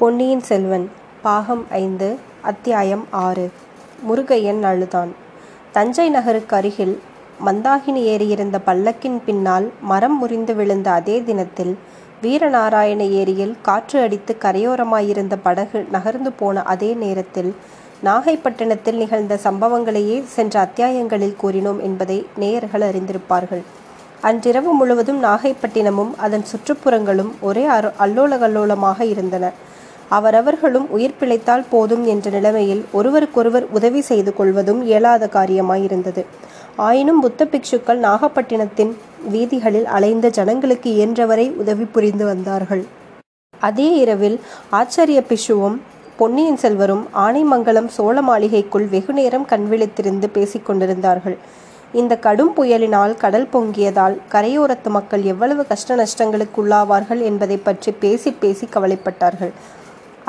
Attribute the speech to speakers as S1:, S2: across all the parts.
S1: பொன்னியின் செல்வன் பாகம் ஐந்து அத்தியாயம் ஆறு முருகையன் அழுதான் தஞ்சை நகருக்கு அருகில் மந்தாகினி ஏறியிருந்த பல்லக்கின் பின்னால் மரம் முறிந்து விழுந்த அதே தினத்தில் வீரநாராயண ஏரியில் காற்று அடித்து கரையோரமாயிருந்த படகு நகர்ந்து போன அதே நேரத்தில் நாகைப்பட்டினத்தில் நிகழ்ந்த சம்பவங்களையே சென்ற அத்தியாயங்களில் கூறினோம் என்பதை நேயர்கள் அறிந்திருப்பார்கள் அன்றிரவு முழுவதும் நாகைப்பட்டினமும் அதன் சுற்றுப்புறங்களும் ஒரே அல்லோலகல்லோலமாக இருந்தன அவரவர்களும் உயிர் பிழைத்தால் போதும் என்ற நிலைமையில் ஒருவருக்கொருவர் உதவி செய்து கொள்வதும் இயலாத காரியமாயிருந்தது ஆயினும் புத்த பிக்ஷுக்கள் நாகப்பட்டினத்தின் வீதிகளில் அலைந்த ஜனங்களுக்கு இயன்றவரை உதவி புரிந்து வந்தார்கள் அதே இரவில் ஆச்சரிய பிஷுவும் பொன்னியின் செல்வரும் ஆனைமங்கலம் சோழ மாளிகைக்குள் வெகுநேரம் கண்விழித்திருந்து பேசிக் கொண்டிருந்தார்கள் இந்த கடும் புயலினால் கடல் பொங்கியதால் கரையோரத்து மக்கள் எவ்வளவு கஷ்ட நஷ்டங்களுக்கு உள்ளாவார்கள் என்பதை பற்றி பேசி பேசி கவலைப்பட்டார்கள்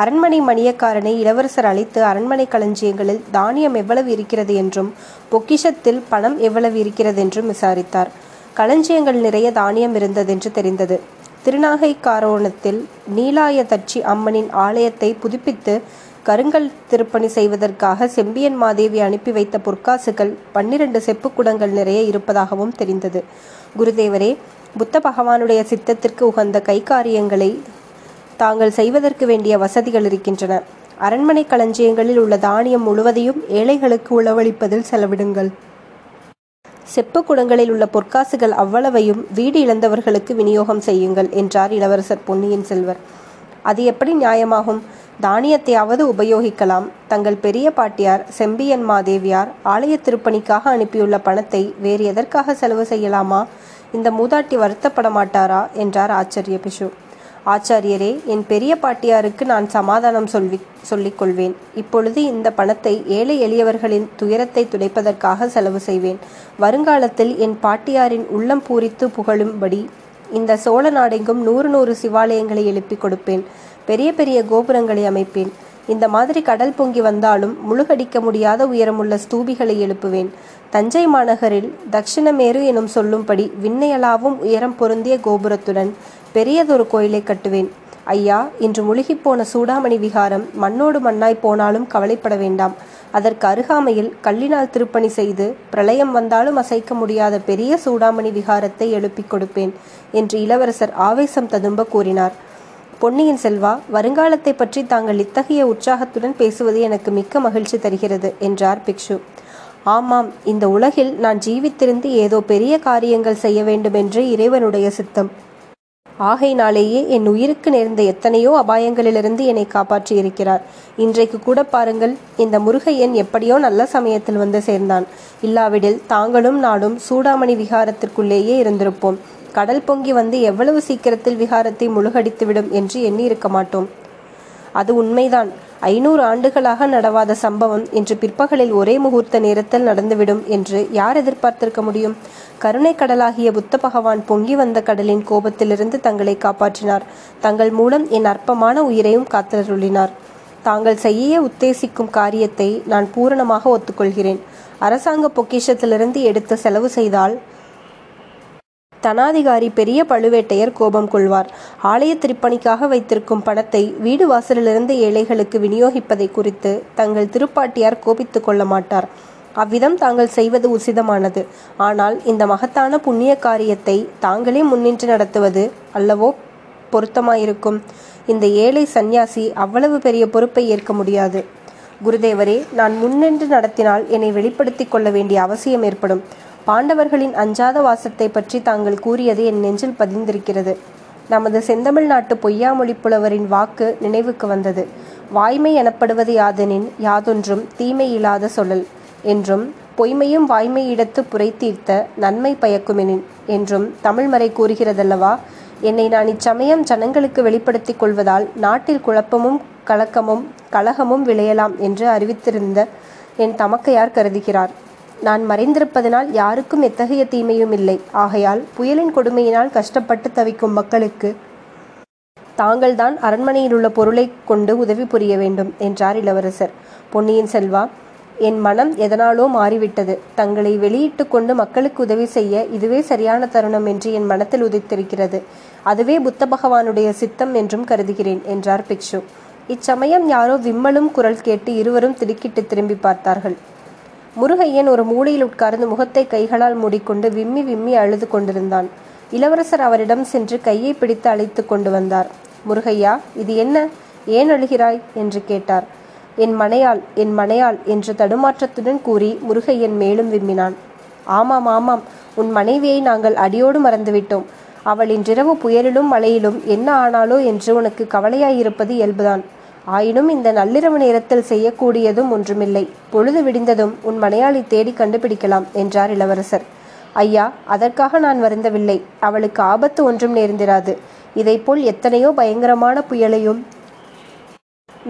S1: அரண்மனை மணியக்காரனை இளவரசர் அழைத்து அரண்மனை களஞ்சியங்களில் தானியம் எவ்வளவு இருக்கிறது என்றும் பொக்கிஷத்தில் பணம் எவ்வளவு இருக்கிறது என்றும் விசாரித்தார் களஞ்சியங்கள் நிறைய தானியம் இருந்ததென்று தெரிந்தது திருநாகை காரோணத்தில் நீலாய தட்சி அம்மனின் ஆலயத்தை புதுப்பித்து கருங்கல் திருப்பணி செய்வதற்காக செம்பியன் மாதேவி அனுப்பி வைத்த பொற்காசுகள் பன்னிரண்டு செப்பு குடங்கள் நிறைய இருப்பதாகவும் தெரிந்தது குருதேவரே புத்த பகவானுடைய சித்தத்திற்கு உகந்த கைகாரியங்களை தாங்கள் செய்வதற்கு வேண்டிய வசதிகள் இருக்கின்றன அரண்மனை களஞ்சியங்களில் உள்ள தானியம் முழுவதையும் ஏழைகளுக்கு உளவளிப்பதில் செலவிடுங்கள் செப்பு குடங்களில் உள்ள பொற்காசுகள் அவ்வளவையும் வீடு இழந்தவர்களுக்கு விநியோகம் செய்யுங்கள் என்றார் இளவரசர் பொன்னியின் செல்வர் அது எப்படி நியாயமாகும் தானியத்தையாவது உபயோகிக்கலாம் தங்கள் பெரிய பாட்டியார் செம்பியன் மாதேவியார் ஆலய திருப்பணிக்காக அனுப்பியுள்ள பணத்தை வேறு எதற்காக செலவு செய்யலாமா இந்த மூதாட்டி வருத்தப்பட மாட்டாரா என்றார் ஆச்சரிய பிஷு
S2: ஆச்சாரியரே என் பெரிய பாட்டியாருக்கு நான் சமாதானம் சொல்லி கொள்வேன் இப்பொழுது இந்த பணத்தை ஏழை எளியவர்களின் துயரத்தை துடைப்பதற்காக செலவு செய்வேன் வருங்காலத்தில் என் பாட்டியாரின் உள்ளம் பூரித்து புகழும்படி இந்த சோழ நாடெங்கும் நூறு நூறு சிவாலயங்களை எழுப்பி கொடுப்பேன் பெரிய பெரிய கோபுரங்களை அமைப்பேன் இந்த மாதிரி கடல் பொங்கி வந்தாலும் முழுகடிக்க முடியாத உயரமுள்ள ஸ்தூபிகளை எழுப்புவேன் தஞ்சை மாநகரில் தட்சிணமேரு எனும் சொல்லும்படி விண்ணையளாவும் உயரம் பொருந்திய கோபுரத்துடன் பெரியதொரு கோயிலை கட்டுவேன் ஐயா இன்று முழுகிப்போன சூடாமணி விகாரம் மண்ணோடு மண்ணாய் போனாலும் கவலைப்பட வேண்டாம் அதற்கு அருகாமையில் கல்லினால் திருப்பணி செய்து பிரளயம் வந்தாலும் அசைக்க முடியாத பெரிய சூடாமணி விகாரத்தை எழுப்பிக் கொடுப்பேன் என்று இளவரசர் ஆவேசம் ததும்ப கூறினார்
S3: பொன்னியின் செல்வா வருங்காலத்தை பற்றி தாங்கள் இத்தகைய உற்சாகத்துடன் பேசுவது எனக்கு மிக்க மகிழ்ச்சி தருகிறது என்றார் பிக்ஷு
S4: ஆமாம் இந்த உலகில் நான் ஜீவித்திருந்து ஏதோ பெரிய காரியங்கள் செய்ய என்று இறைவனுடைய சித்தம் ஆகையினாலேயே என் உயிருக்கு நேர்ந்த எத்தனையோ அபாயங்களிலிருந்து என்னை காப்பாற்றி இருக்கிறார் இன்றைக்கு கூட பாருங்கள் இந்த முருகையன் எப்படியோ நல்ல சமயத்தில் வந்து சேர்ந்தான் இல்லாவிடில் தாங்களும் நானும் சூடாமணி விகாரத்திற்குள்ளேயே இருந்திருப்போம் கடல் பொங்கி வந்து எவ்வளவு சீக்கிரத்தில் விகாரத்தை முழுகடித்துவிடும் என்று எண்ணியிருக்க மாட்டோம் அது உண்மைதான் ஐநூறு ஆண்டுகளாக நடவாத சம்பவம் இன்று பிற்பகலில் ஒரே முகூர்த்த நேரத்தில் நடந்துவிடும் என்று யார் எதிர்பார்த்திருக்க முடியும் கருணை கடலாகிய புத்த பகவான் பொங்கி வந்த கடலின் கோபத்திலிருந்து தங்களை காப்பாற்றினார் தங்கள் மூலம் என் அற்பமான உயிரையும் காத்தருளினார் தாங்கள் செய்ய உத்தேசிக்கும் காரியத்தை நான் பூரணமாக ஒத்துக்கொள்கிறேன் அரசாங்க பொக்கிஷத்திலிருந்து எடுத்து செலவு செய்தால்
S5: தனாதிகாரி பெரிய பழுவேட்டையர் கோபம் கொள்வார் ஆலய திருப்பணிக்காக வைத்திருக்கும் பணத்தை வீடு வாசலிலிருந்து ஏழைகளுக்கு விநியோகிப்பதை குறித்து தங்கள் திருப்பாட்டியார் கோபித்து கொள்ள மாட்டார் அவ்விதம் தாங்கள் செய்வது உசிதமானது ஆனால் இந்த மகத்தான புண்ணிய காரியத்தை தாங்களே முன்னின்று நடத்துவது அல்லவோ பொருத்தமாயிருக்கும் இந்த ஏழை சந்நியாசி அவ்வளவு பெரிய பொறுப்பை ஏற்க முடியாது குருதேவரே நான் முன்னின்று நடத்தினால் என்னை வெளிப்படுத்தி கொள்ள வேண்டிய அவசியம் ஏற்படும் பாண்டவர்களின் அஞ்சாத வாசத்தை பற்றி தாங்கள் கூறியது என் நெஞ்சில் பதிந்திருக்கிறது நமது செந்தமிழ் நாட்டு பொய்யாமொழி புலவரின் வாக்கு நினைவுக்கு வந்தது வாய்மை எனப்படுவது யாதெனின் யாதொன்றும் தீமை இல்லாத சொல்லல் என்றும் பொய்மையும் வாய்மை இடத்து புரை தீர்த்த நன்மை பயக்குமெனின் என்றும் தமிழ்மறை கூறுகிறதல்லவா என்னை நான் இச்சமயம் ஜனங்களுக்கு வெளிப்படுத்திக் கொள்வதால் நாட்டில் குழப்பமும் கலக்கமும் கலகமும் விளையலாம் என்று அறிவித்திருந்த என் தமக்கையார் கருதுகிறார் நான் மறைந்திருப்பதனால் யாருக்கும் எத்தகைய தீமையும் இல்லை ஆகையால் புயலின் கொடுமையினால் கஷ்டப்பட்டு தவிக்கும் மக்களுக்கு
S3: தாங்கள்தான் அரண்மனையில் உள்ள பொருளை கொண்டு உதவி புரிய வேண்டும் என்றார் இளவரசர் பொன்னியின் செல்வா என் மனம் எதனாலோ மாறிவிட்டது தங்களை வெளியிட்டு கொண்டு மக்களுக்கு உதவி செய்ய இதுவே சரியான தருணம் என்று என் மனத்தில் உதித்திருக்கிறது அதுவே புத்த பகவானுடைய சித்தம் என்றும் கருதுகிறேன் என்றார் பிக்ஷு இச்சமயம் யாரோ விம்மலும் குரல் கேட்டு இருவரும் திடுக்கிட்டு திரும்பி பார்த்தார்கள் முருகையன் ஒரு மூலையில் உட்கார்ந்து முகத்தை கைகளால் மூடிக்கொண்டு விம்மி விம்மி அழுது கொண்டிருந்தான் இளவரசர் அவரிடம் சென்று கையை பிடித்து அழைத்து கொண்டு வந்தார் முருகையா இது என்ன ஏன் அழுகிறாய் என்று கேட்டார் என் மனையால் என் மனையாள் என்று தடுமாற்றத்துடன் கூறி முருகையன் மேலும் விம்மினான் ஆமாம் ஆமாம் உன் மனைவியை நாங்கள் அடியோடு மறந்துவிட்டோம் அவள் இன்றிரவு புயலிலும் மழையிலும் என்ன ஆனாலோ என்று உனக்கு கவலையாயிருப்பது இயல்புதான் ஆயினும் இந்த நள்ளிரவு நேரத்தில் செய்யக்கூடியதும் ஒன்றுமில்லை பொழுது விடிந்ததும் உன் மனையாளி தேடி கண்டுபிடிக்கலாம் என்றார் இளவரசர் ஐயா அதற்காக நான் வருந்தவில்லை அவளுக்கு ஆபத்து ஒன்றும் நேர்ந்திராது இதைப்போல் எத்தனையோ பயங்கரமான புயலையும்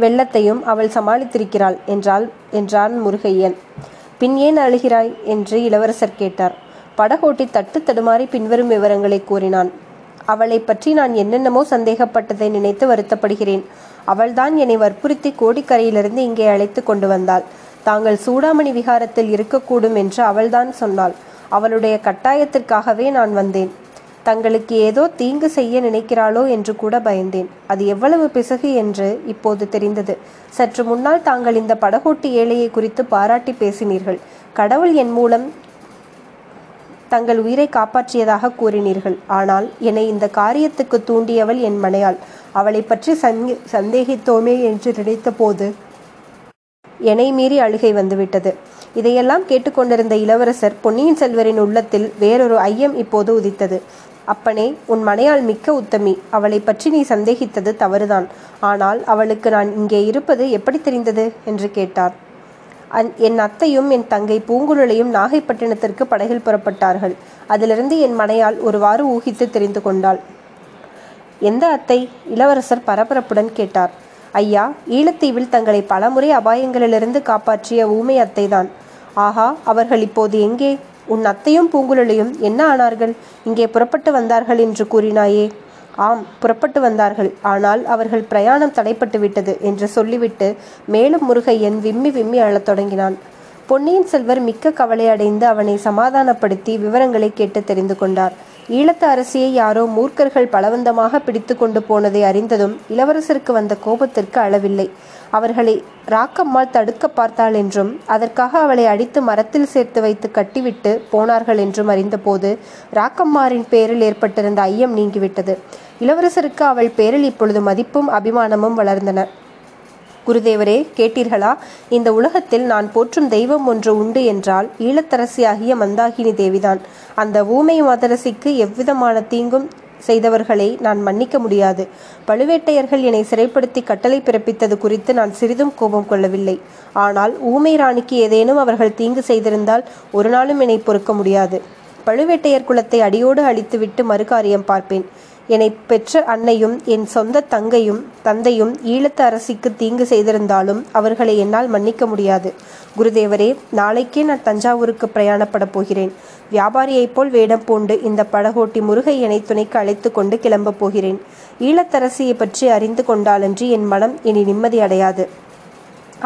S3: வெள்ளத்தையும் அவள் சமாளித்திருக்கிறாள் என்றாள் என்றான் முருகையன் பின் ஏன் அழுகிறாய் என்று இளவரசர் கேட்டார் படகோட்டி தட்டு தடுமாறி பின்வரும் விவரங்களை கூறினான் அவளை பற்றி நான் என்னென்னமோ சந்தேகப்பட்டதை நினைத்து வருத்தப்படுகிறேன் அவள்தான் என்னை வற்புறுத்தி கோடிக்கரையிலிருந்து இங்கே அழைத்து கொண்டு வந்தாள் தாங்கள் சூடாமணி விகாரத்தில் இருக்கக்கூடும் என்று அவள்தான் சொன்னாள் அவளுடைய கட்டாயத்திற்காகவே நான் வந்தேன் தங்களுக்கு ஏதோ தீங்கு செய்ய நினைக்கிறாளோ என்று கூட பயந்தேன் அது எவ்வளவு பிசகு என்று இப்போது தெரிந்தது சற்று முன்னால் தாங்கள் இந்த படகோட்டி ஏழையை குறித்து பாராட்டி பேசினீர்கள் கடவுள் என் மூலம் தங்கள் உயிரை காப்பாற்றியதாக கூறினீர்கள் ஆனால் என்னை இந்த காரியத்துக்கு தூண்டியவள் என் மனையாள் அவளை பற்றி சந்தேகித்தோமே என்று நினைத்த போது என்னை மீறி அழுகை வந்துவிட்டது இதையெல்லாம் கேட்டுக்கொண்டிருந்த இளவரசர் பொன்னியின் செல்வரின் உள்ளத்தில் வேறொரு ஐயம் இப்போது உதித்தது அப்பனே உன் மனையால் மிக்க உத்தமி அவளை பற்றி நீ சந்தேகித்தது தவறுதான் ஆனால் அவளுக்கு நான் இங்கே இருப்பது எப்படி தெரிந்தது என்று கேட்டார் என் அத்தையும் என் தங்கை பூங்குழலியும் நாகைப்பட்டினத்திற்கு படகில் புறப்பட்டார்கள் அதிலிருந்து என் மனையால் ஒருவாறு ஊகித்து தெரிந்து கொண்டாள் எந்த அத்தை இளவரசர் பரபரப்புடன் கேட்டார் ஐயா ஈழத்தீவில் தங்களை பலமுறை அபாயங்களிலிருந்து காப்பாற்றிய ஊமை அத்தைதான் ஆஹா அவர்கள் இப்போது எங்கே உன் அத்தையும் பூங்குழலியும் என்ன ஆனார்கள் இங்கே புறப்பட்டு வந்தார்கள் என்று கூறினாயே ஆம் புறப்பட்டு வந்தார்கள் ஆனால் அவர்கள் பிரயாணம் தடைப்பட்டுவிட்டது என்று சொல்லிவிட்டு மேலும் முருகையன் விம்மி விம்மி அழத் தொடங்கினான் பொன்னியின் செல்வர் மிக்க கவலை அடைந்து அவனை சமாதானப்படுத்தி விவரங்களை கேட்டு தெரிந்து கொண்டார் ஈழத்து அரசியை யாரோ மூர்க்கர்கள் பலவந்தமாக பிடித்து கொண்டு போனதை அறிந்ததும் இளவரசருக்கு வந்த கோபத்திற்கு அளவில்லை அவர்களை ராக்கம்மாள் தடுக்க பார்த்தாள் என்றும் அதற்காக அவளை அடித்து மரத்தில் சேர்த்து வைத்து கட்டிவிட்டு போனார்கள் என்றும் அறிந்தபோது ராக்கம்மாரின் பேரில் ஏற்பட்டிருந்த ஐயம் நீங்கிவிட்டது இளவரசருக்கு அவள் பேரில் இப்பொழுது மதிப்பும் அபிமானமும் வளர்ந்தன குருதேவரே கேட்டீர்களா இந்த உலகத்தில் நான் போற்றும் தெய்வம் ஒன்று உண்டு என்றால் ஈழத்தரசியாகிய மந்தாகினி தேவிதான் அந்த ஊமை மதரசிக்கு எவ்விதமான தீங்கும் செய்தவர்களை நான் மன்னிக்க முடியாது பழுவேட்டையர்கள் என்னை சிறைப்படுத்தி கட்டளை பிறப்பித்தது குறித்து நான் சிறிதும் கோபம் கொள்ளவில்லை ஆனால் ஊமை ராணிக்கு ஏதேனும் அவர்கள் தீங்கு செய்திருந்தால் ஒரு நாளும் என்னை பொறுக்க முடியாது பழுவேட்டையர் குலத்தை அடியோடு அழித்துவிட்டு மறுகாரியம் பார்ப்பேன் என்னை பெற்ற அன்னையும் என் சொந்த தங்கையும் தந்தையும் ஈழத்து அரசிக்கு தீங்கு செய்திருந்தாலும் அவர்களை என்னால் மன்னிக்க முடியாது குருதேவரே நாளைக்கே நான் தஞ்சாவூருக்கு பிரயாணப்பட போகிறேன் வியாபாரியைப் போல் வேடம் பூண்டு இந்த படகோட்டி முருகையனை துணைக்கு அழைத்து கொண்டு கிளம்பப் போகிறேன் ஈழத்தரசியை பற்றி அறிந்து கொண்டாலன்றி என் மனம் இனி நிம்மதி அடையாது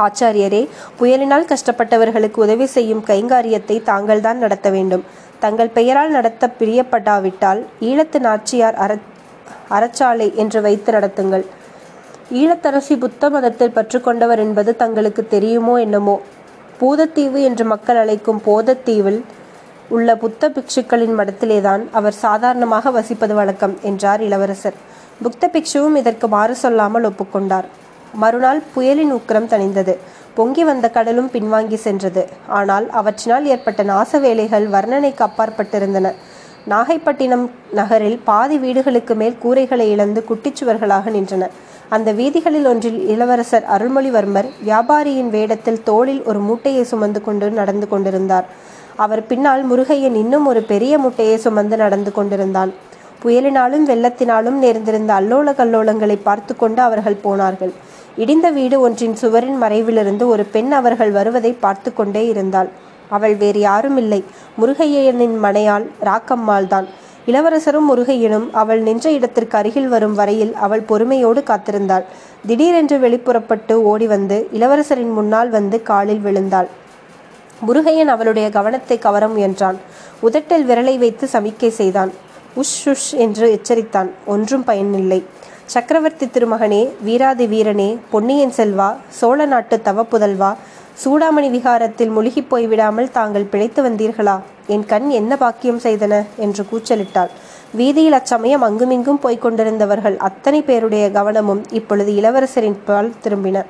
S3: ஆச்சாரியரே புயலினால் கஷ்டப்பட்டவர்களுக்கு உதவி செய்யும் கைங்காரியத்தை தாங்கள்தான் நடத்த வேண்டும் தங்கள் பெயரால் நடத்த பிரியப்படாவிட்டால் ஈழத்து நாச்சியார் அற அறச்சாலை என்று வைத்து நடத்துங்கள் ஈழத்தரசி புத்த மதத்தில் பற்றுக்கொண்டவர் என்பது தங்களுக்கு தெரியுமோ என்னமோ பூதத்தீவு என்று மக்கள் அழைக்கும் போதத்தீவில் உள்ள புத்த பிக்ஷுக்களின் மடத்திலேதான் அவர் சாதாரணமாக வசிப்பது வழக்கம் என்றார் இளவரசர் புத்த பிக்ஷுவும் இதற்கு மாறு சொல்லாமல் ஒப்புக்கொண்டார் மறுநாள் புயலின் உக்கிரம் தணிந்தது பொங்கி வந்த கடலும் பின்வாங்கி சென்றது ஆனால் அவற்றினால் ஏற்பட்ட நாச வேலைகள் வர்ணனைக்கு அப்பாற்பட்டிருந்தன நாகைப்பட்டினம் நகரில் பாதி வீடுகளுக்கு மேல் கூரைகளை இழந்து குட்டிச்சுவர்களாக நின்றன அந்த வீதிகளில் ஒன்றில் இளவரசர் அருள்மொழிவர்மர் வியாபாரியின் வேடத்தில் தோளில் ஒரு மூட்டையை சுமந்து கொண்டு நடந்து கொண்டிருந்தார் அவர் பின்னால் முருகையன் இன்னும் ஒரு பெரிய மூட்டையை சுமந்து நடந்து கொண்டிருந்தான் புயலினாலும் வெள்ளத்தினாலும் நேர்ந்திருந்த அல்லோல கல்லோலங்களை பார்த்து கொண்டு அவர்கள் போனார்கள் இடிந்த வீடு ஒன்றின் சுவரின் மறைவிலிருந்து ஒரு பெண் அவர்கள் வருவதை பார்த்து கொண்டே இருந்தாள் அவள் வேறு யாரும் இல்லை முருகையனின் மனையாள் ராக்கம்மாள் தான் இளவரசரும் முருகையனும் அவள் நின்ற இடத்திற்கு அருகில் வரும் வரையில் அவள் பொறுமையோடு காத்திருந்தாள் திடீரென்று வெளிப்புறப்பட்டு ஓடி வந்து இளவரசரின் முன்னால் வந்து காலில் விழுந்தாள் முருகையன் அவளுடைய கவனத்தை கவர முயன்றான் உதட்டில் விரலை வைத்து சமிக்கை செய்தான் உஷ் உஷ் என்று எச்சரித்தான் ஒன்றும் பயனில்லை சக்கரவர்த்தி திருமகனே வீராதி வீரனே பொன்னியின் செல்வா சோழ நாட்டு தவப்புதல்வா சூடாமணி விகாரத்தில் முழுகிப் போய்விடாமல் தாங்கள் பிழைத்து வந்தீர்களா என் கண் என்ன பாக்கியம் செய்தன என்று கூச்சலிட்டாள் வீதியில் அச்சமயம் அங்குமிங்கும் போய்க் கொண்டிருந்தவர்கள் அத்தனை பேருடைய கவனமும் இப்பொழுது இளவரசரின் பால் திரும்பின